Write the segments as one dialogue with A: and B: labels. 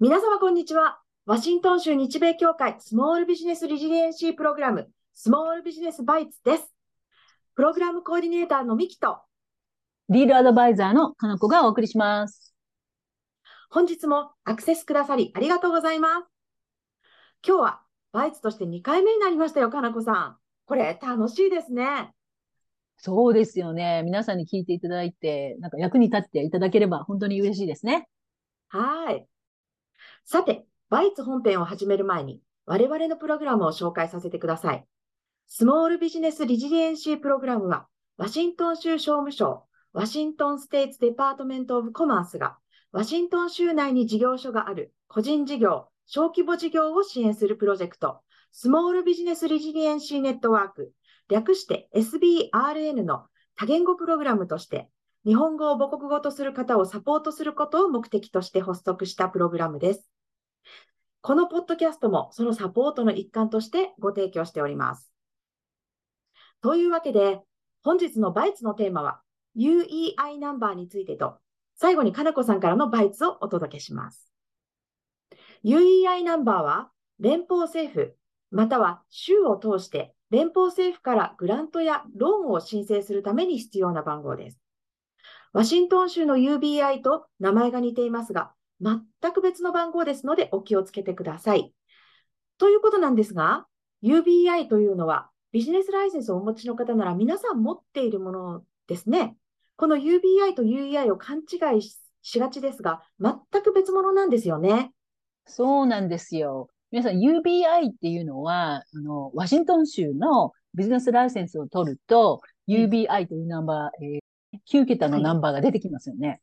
A: 皆様こんにちは。ワシントン州日米協会スモールビジネスリジリエンシープログラム、スモールビジネスバイツです。プログラムコーディネーターのミキと、
B: リードアドバイザーのかなこがお送りします。
A: 本日もアクセスくださりありがとうございます。今日はバイツとして2回目になりましたよ、かなこさん。これ楽しいですね。
B: そうですよね。皆さんに聞いていただいて、なんか役に立っていただければ本当に嬉しいですね。
A: はい。さて、バイツ本編を始める前に、我々のプログラムを紹介させてください。スモールビジネスリジリエンシープログラムは、ワシントン州商務省、ワシントンステイツデパートメントオブコマースが、ワシントン州内に事業所がある個人事業、小規模事業を支援するプロジェクト、スモールビジネスリジリエンシーネットワーク、略して SBRN の多言語プログラムとして、日本語を母国語とする方をサポートすることを目的として発足したプログラムです。このポッドキャストもそのサポートの一環としてご提供しております。というわけで、本日のバイツのテーマは UEI ナンバーについてと、最後にかなこさんからのバイツをお届けします。UEI ナンバーは連邦政府、または州を通して連邦政府からグラントやローンを申請するために必要な番号です。ワシントン州の UBI と名前が似ていますが、全く別の番号ですのでお気をつけてください。ということなんですが、UBI というのはビジネスライセンスをお持ちの方なら皆さん持っているものですね。この UBI と UEI を勘違いしがちですが、全く別物なんですよね。
B: そうなんですよ。皆さん UBI っていうのは、あの、ワシントン州のビジネスライセンスを取ると、UBI というナンバー、えー、9桁のナンバーが出てきますよね。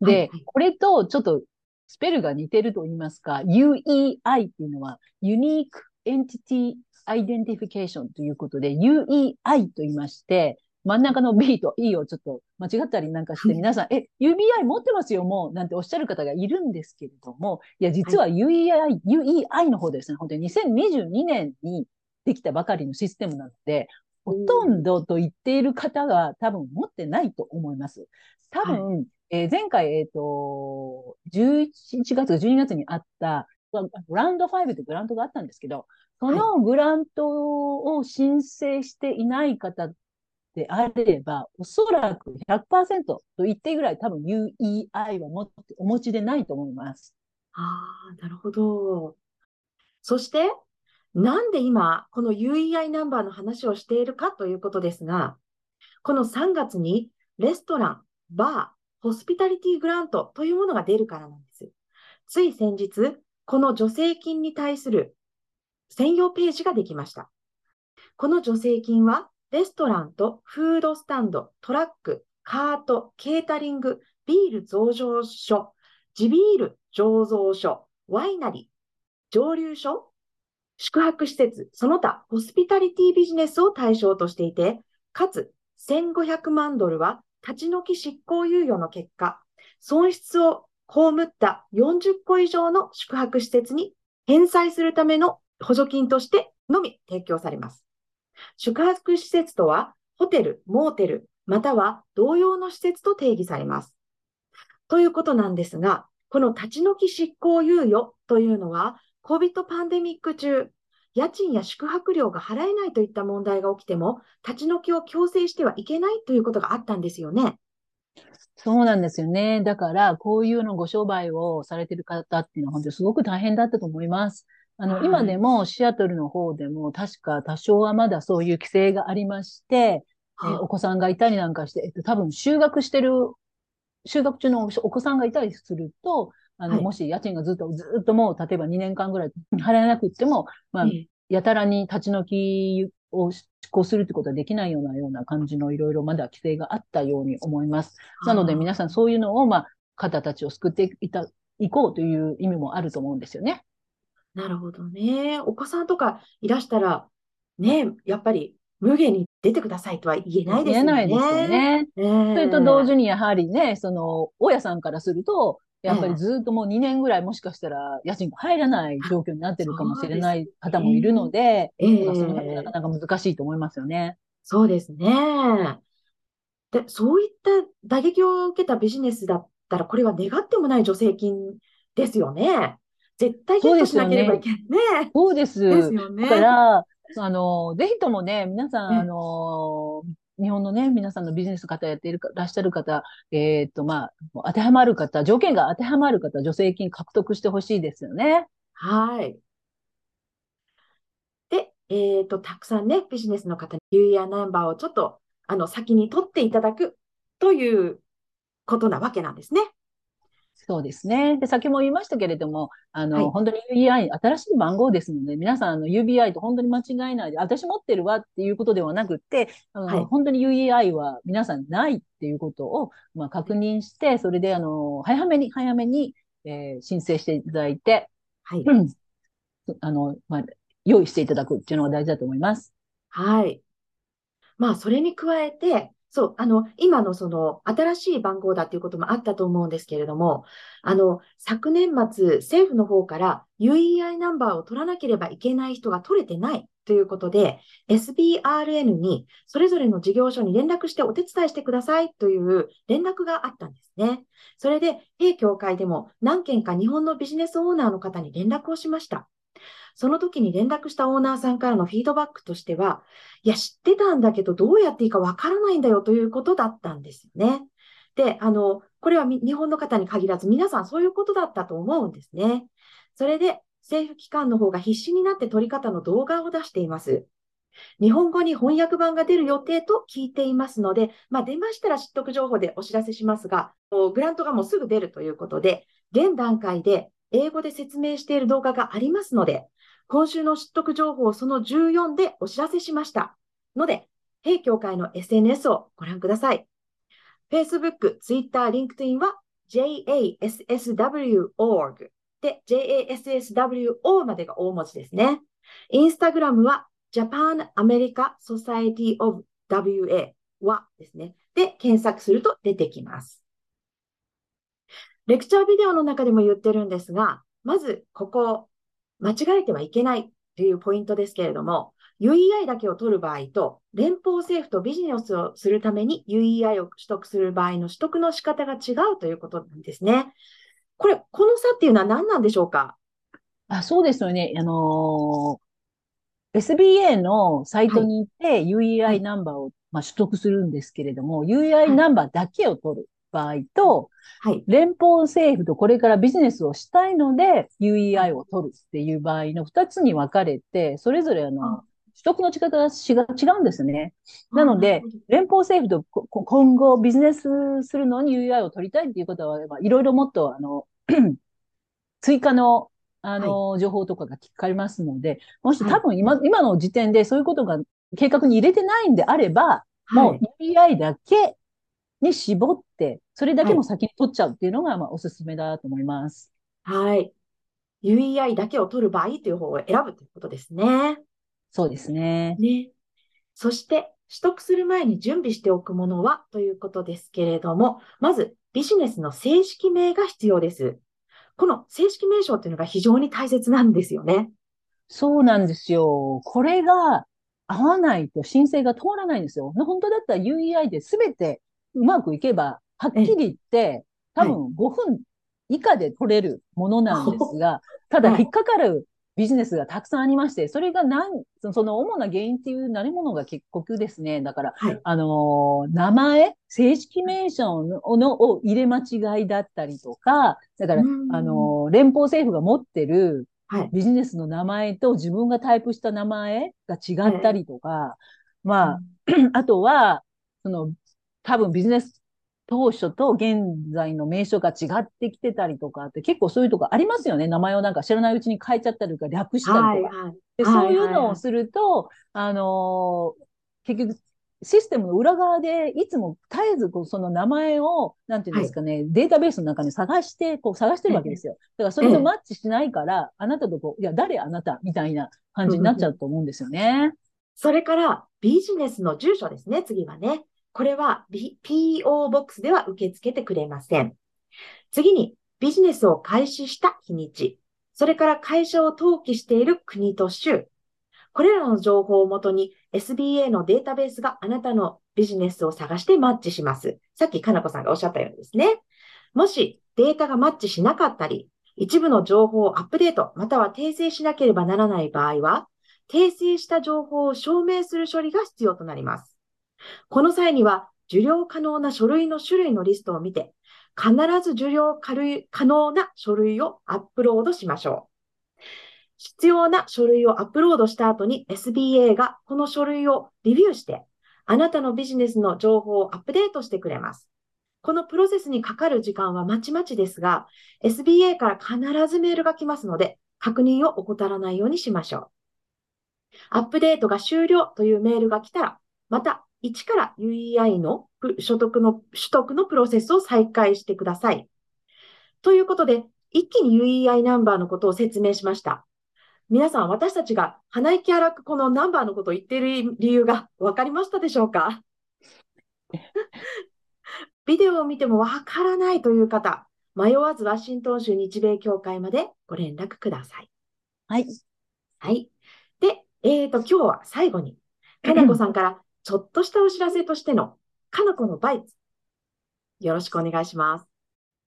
A: はい、
B: で、
A: はいはい、
B: これとちょっとスペルが似てると言いますか、UEI っていうのは、Unique Entity Identification ということで、UEI と言いまして、真ん中の B と E をちょっと間違ったりなんかして、皆さん、え、UBI 持ってますよ、もう、なんておっしゃる方がいるんですけれども、いや、実は UEI、はい、UEI の方ですね、本当に2022年にできたばかりのシステムなので、ほとんどと言っている方が多分持ってないと思います。多分、はいえー、前回、えっ、ー、と、11月、12月にあった、グランド5ってグラントがあったんですけど、そのグラントを申請していない方であれば、おそらく100%と言ってぐらい多分 UEI は持ってお持ちでないと思います。
A: ああ、なるほど。そして、なんで今、この UEI ナンバーの話をしているかということですが、この3月にレストラン、バー、ホスピタリティグラントというものが出るからなんです。つい先日、この助成金に対する専用ページができました。この助成金は、レストランとフードスタンド、トラック、カート、ケータリング、ビール増上所、地ビール醸造所、ワイナリー、蒸留所、宿泊施設、その他、ホスピタリティビジネスを対象としていて、かつ1500万ドルは立ち退き執行猶予の結果、損失を被った40個以上の宿泊施設に返済するための補助金としてのみ提供されます。宿泊施設とは、ホテル、モーテル、または同様の施設と定義されます。ということなんですが、この立ち退き執行猶予というのは、COVID パンデミック中、家賃や宿泊料が払えないといった問題が起きても、立ち退きを強制してはいけないということがあったんですよね。
B: そうなんですよね。だから、こういうのご商売をされている方っていうのは本当にすごく大変だったと思います。あの、はい、今でもシアトルの方でも確か多少はまだそういう規制がありまして、はい、えー、お子さんがいたりなんかして、えっと、多分就学してる、就学中のお子さんがいたりすると、あの、はい、もし家賃がずっと、ずっともう、例えば2年間ぐらい払えなくっても、まあ、やたらに立ち退きを執行するってことはできないようなような感じのいろいろまだ規制があったように思います。なので皆さんそういうのを、まあ、方たちを救っていた、いこうという意味もあると思うんですよね。
A: なるほどね。お子さんとかいらしたら、ね、やっぱり無限に出てくださいとは言えないですよね。
B: 言えないですよね。えー、それと同時にやはりね、その、大家さんからすると、やっぱりずっともう2年ぐらいもしかしたら家賃が入らない状況になってるかもしれない方もいるので、そのなかなか難しいと思いますよね。
A: そうですね。で、そういった打撃を受けたビジネスだったら、これは願ってもない助成金ですよね。絶対ゲットしなければいけない。ね
B: そうです。
A: ですよね。
B: だから、あの、ぜひともね、皆さん、
A: ね
B: あの、日本のね、皆さんのビジネス方やっている、らっしゃる方、えっと、まあ、当てはまる方、条件が当てはまる方、助成金獲得してほしいですよね。
A: はい。で、えっと、たくさんね、ビジネスの方に UER ナンバーをちょっと、あの、先に取っていただくということなわけなんですね。
B: そうですね。で、先も言いましたけれども、あの、
A: はい
B: 本当に UEI、新しい番号ですので、皆さん、あの、UBI と本当に間違えないで、私持ってるわっていうことではなくって、あの、
A: はい
B: 本当に UEI は皆さんないっていうことを、まあ、確認して、それで、あの、早めに、早めに、えー申請していただいて、
A: はい。
B: うん。あの、まあ、用意していただくっていうのが大事だと思います。
A: はい。まあ、それに加えて、そう、あの、今のその、新しい番号だっていうこともあったと思うんですけれども、あの、昨年末、政府の方から UEI ナンバーを取らなければいけない人が取れてないということで、SBRN に、それぞれの事業所に連絡してお手伝いしてくださいという連絡があったんですね。それで、弊協会でも何件か日本のビジネスオーナーの方に連絡をしました。その時に連絡したオーナーさんからのフィードバックとしては、いや、知ってたんだけど、どうやっていいかわからないんだよということだったんですよね。で、あの、これは日本の方に限らず、皆さんそういうことだったと思うんですね。それで、政府機関の方が必死になって取り方の動画を出しています。日本語に翻訳版が出る予定と聞いていますので、まあ、出ましたら知得情報でお知らせしますが、グラントがもうすぐ出るということで、現段階で英語で説明している動画がありますので、今週の知得情報をその14でお知らせしました。ので、弊協会の SNS をご覧ください。Facebook、Twitter、LinkedIn は jassw.org で jasswo までが大文字ですね。Instagram は Japan America Society of WA はですね。で、検索すると出てきます。レクチャービデオの中でも言ってるんですが、まずここ、間違えてはいけないというポイントですけれども、UEI だけを取る場合と、連邦政府とビジネスをするために UEI を取得する場合の取得の仕方が違うということなんですね。これ、この差っていうのは何なんでしょうか？
B: あ、そうですよね。あのー SBA のサイトに行って
A: は
B: UEI
A: い
B: ナンバーを、まあ、取得するんですけれども、UEI ナンバーだけを取る場合と、
A: はい。
B: 連邦政府とこれからビジネスをしたいので UEI を取るっていう場合の2つに分かれて、それぞれあの、
A: あ
B: 取得の仕方がしが違うんですよね。なので連邦政府と今後ビジネスするのに UEI を取りたいっていうことは、まあいろいろもっと、あの、追加の、あの、情報とかが聞かれますので、もし
A: はい
B: 多分今、今の時点でそういうことが計画に入れてないんであれば、も
A: はい。
B: う UEI だけに絞って、それだけも先に取っちゃうっていうのが、まあ、おすすめだと思います。
A: はい。UEI だけを取る場合という方を選ぶということですね。
B: そうですね。
A: ね。そして、取得する前に準備しておくものはということですけれども、まず、ビジネスの正式名が必要です。この正式名称っていうのが非常に大切なんですよね。
B: そうなんですよ。これが合わないと申請が通らないんですよ。本当だったら UEI で全てうまくいけば、はっきり言って、多分5分以下で取れるものなんですが、ただ
A: はい
B: 引っかかるビジネスがたくさんありまして、それが何、その主な原因っていうなりものが結局ですね、だから、
A: はい。
B: あのー名前、正式名称ののを入れ間違いだったりとか、だから、
A: うん。
B: あのー連邦政府が持ってる
A: はい。
B: ビジネスの名前と自分がタイプした名前が違ったりとか、まあ、あとは、その、多分ビジネス当初と現在の名称が違ってきてたりとかって結構そういうとこありますよね。名前をなんか知らないうちに変えちゃったりとか略した
A: はい。
B: りとか。
A: はい。
B: で、
A: はい
B: そういう
A: はいはい
B: のをすると、あのー結局、システムの裏側でいつも絶えずこうその名前を、なんていうんですかね、データベースの中に探して、こう探してるわけですよ。だからそれとマッチしないから、あなたとこう、いや、誰あなたみたいな感じになっちゃうと思うんですよね。
A: それから、ビジネスの住所ですね、次はね。これは、B、PO ボックスでは受け付けてくれません。次に、ビジネスを開始した日にち。それから会社を登記している国と州。これらの情報をもとに SBA のデータベースがあなたのビジネスを探してマッチします。さっきかなこさんがおっしゃったようにですね。もしデータがマッチしなかったり、一部の情報をアップデート、または訂正しなければならない場合は、訂正した情報を証明する処理が必要となります。この際には、受領可能な書類の種類のリストを見て、必ず受領可能な書類をアップロードしましょう。必要な書類をアップロードした後に SBA がこの書類をリビューして、あなたのビジネスの情報をアップデートしてくれます。このプロセスにかかる時間はまちまちですが、SBA から必ずメールが来ますので、確認を怠らないようにしましょう。アップデートが終了というメールが来たら、また一から UEI の所得の、取得のプロセスを再開してください。ということで、一気に UEI ナンバーのことを説明しました。皆さん、私たちが鼻息荒くこのナンバーのことを言っている理由が分かりましたでしょうか？ビデオを見てもわからないという方、迷わずワシントン州日米協会までご連絡ください。
B: はい。
A: はい。で、えっ、ー、と、今日は最後に、かなこさんからちょっとしたお知らせとしての、かなこのバイツ。よろしくお願いします。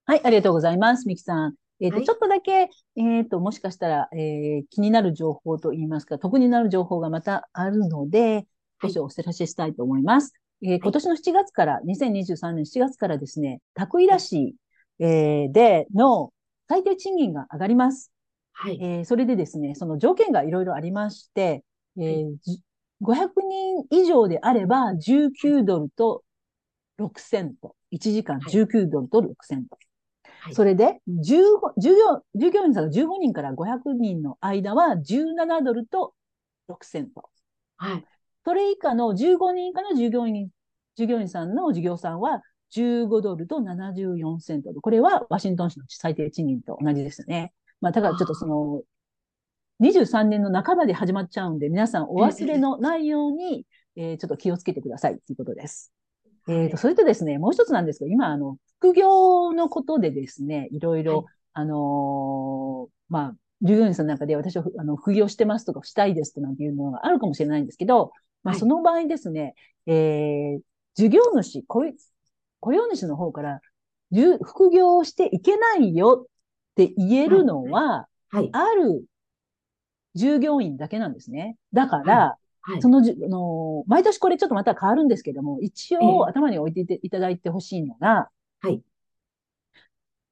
B: はい、ありがとうございます。みきさん。えっ、ー、と、はい、ちょっとだけ、えっ、ー、と、もしかしたら、えー、気になる情報といいますか、得になる情報がまたあるので、少しお知らせしたいと思います。えー、今年の7月から、2023年7月からですね、タクイラ市、えー、での最低賃金が上がります。
A: はい。
B: えー、それでですね、その条件がいろいろありまして、えー、500人以上であれば19ドルと6セント。1時間19ドルと6セント。はい、それで、従業、従業員さんが15人から500人の間は17ドルと6セント。
A: はい。
B: それ以下の15人以下の従業員、従業員さんの事業さんは15ドルと74セント。これはワシントン市の最低賃金と同じですね。まあ、ただちょっとその、23年の半ばで始まっちゃうんで、皆さんお忘れのないように、えー、ちょっと気をつけてくださいということです。えっ、ー、と、それとですね、もう一つなんですけど、今、あの、副業のことでですね、いろいろ、はい、あのー、まあ、従業員さんの中で私は、あの、副業してますとかしたいですとなんていうのがあるかもしれないんですけど、まあ、その場合ですね、はい、えー、事業主、雇用主の方から、副業をしていけないよって言えるのは、はい、ある従業員だけなんですね。だから、はい、そのじ、あの、毎年これちょっとまた変わるんですけども、一応頭に置いていただいてほしいのが、
A: はい。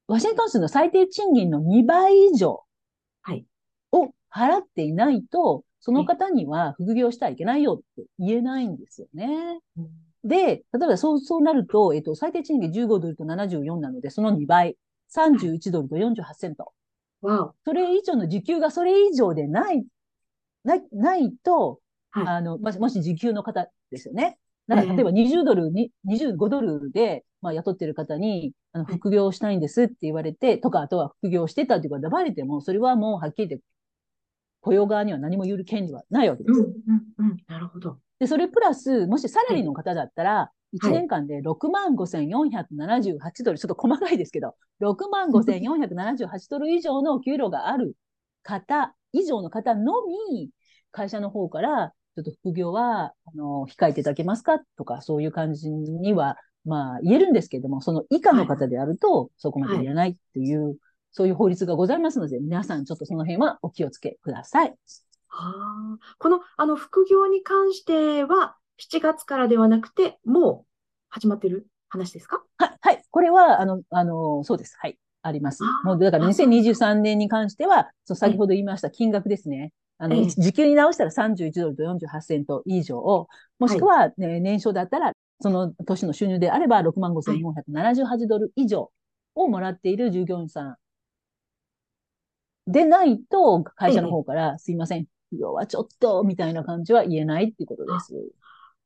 B: ワシントン州の最低賃金の2倍以上を払っていないと、その方には副業してはいけないよって言えないんですよね。で、例えばそう、そうなると、えっと、最低賃金15ドルと74なので、その2倍、31ドルと48セント。
A: わ
B: それ以上の時給がそれ以上でない、ない、ないと、はい、あの、もし時給の方ですよね。だから、例えば20ドルに、25ドルで、まあ、雇ってる方に、あの、副業したいんですって言われて、とか、あとは副業してたっていうか、バレても、それはもうはっきり言って、雇用側には何も言う権利はないわけです。うん、
A: うん、うん。なるほど。
B: で、それプラス、もしサラリーの方だったら、1年間で65,478ドル、ちょっと細かいですけど、65,478ドル以上の給料がある方、以上の方のみ、会社の方から、ちょっと副業は、あの、控えていただけますか？とか、そういう感じには、まあ、言えるんですけども、その以下の方であると、そこまで言えないっていう、はい、そういう法律がございますので、皆さんちょっとその辺はお気をつけください。
A: はあ、この、あの、副業に関しては、7月からではなくて、もう始まってる話ですか？
B: はい、はい。これは、あの、あの、そうです。はい。あります。もう、だから2023年に関しては、そう、先ほど言いました金額ですね。あの、時給に直したら31ドルと48セント以上を、もしくは、ね、年商だったら、その年の収入であれば65,478ドル以上をもらっている従業員さんでないと、会社の方から、すいません、副業はちょっと、みたいな感じは言えないっていうことです。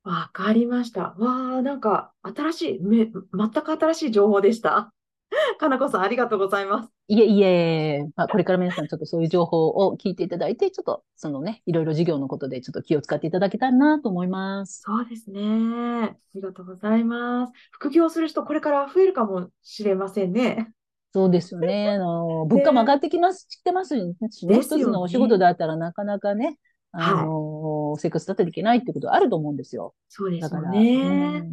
A: わかりました。わあ、なんか、新しい、め、全く新しい情報でした。かなこさん、ありがとうございます。
B: いえいえ、まあ、これから皆さんちょっとそういう情報を聞いていただいて、ちょっと、そのね、いろいろ事業のことでちょっと気を使っていただけたらなと思います。
A: そうですね。ありがとうございます。副業する人、これから増えるかもしれませんね。
B: そうですよね。あの、物価も上がってきます、来てますしね。一つのお仕事だったらなかなかね、あの、はい、生活立てていけないってことあると思うんですよ。
A: そうですよね。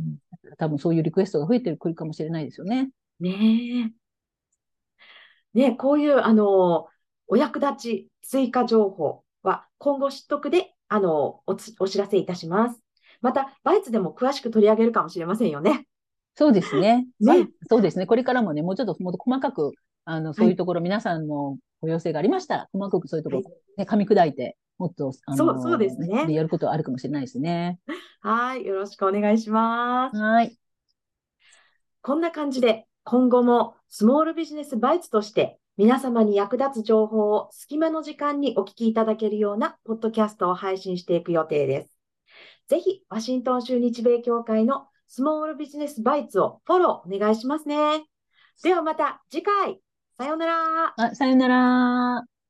B: 多分そういうリクエストが増えてくるかもしれないですよね。
A: ねえ。ね、こういう、あの、お役立ち追加情報は今後知得で、あの、おつお知らせいたします。また、バイツでも詳しく取り上げるかもしれませんよね。
B: そうですね。
A: ね
B: まあそうですね。これからもね、もうちょっともっと細かく、あの、そういうところ、皆さんのご要請がありましたら、細かくそういうところ、ね、噛み砕いて、もっと、あの、
A: そうそうですね
B: やることはあるかもしれないですね。
A: はい。よろしくお願いします。
B: はい。
A: こんな感じで、今後もスモールビジネスバイツとして、皆様に役立つ情報を隙間の時間にお聞きいただけるようなポッドキャストを配信していく予定です。ぜひ、ワシントン州日米協会のスモールビジネスバイツをフォローお願いしますね。ではまた次回、さようなら。
B: あ、さよなら。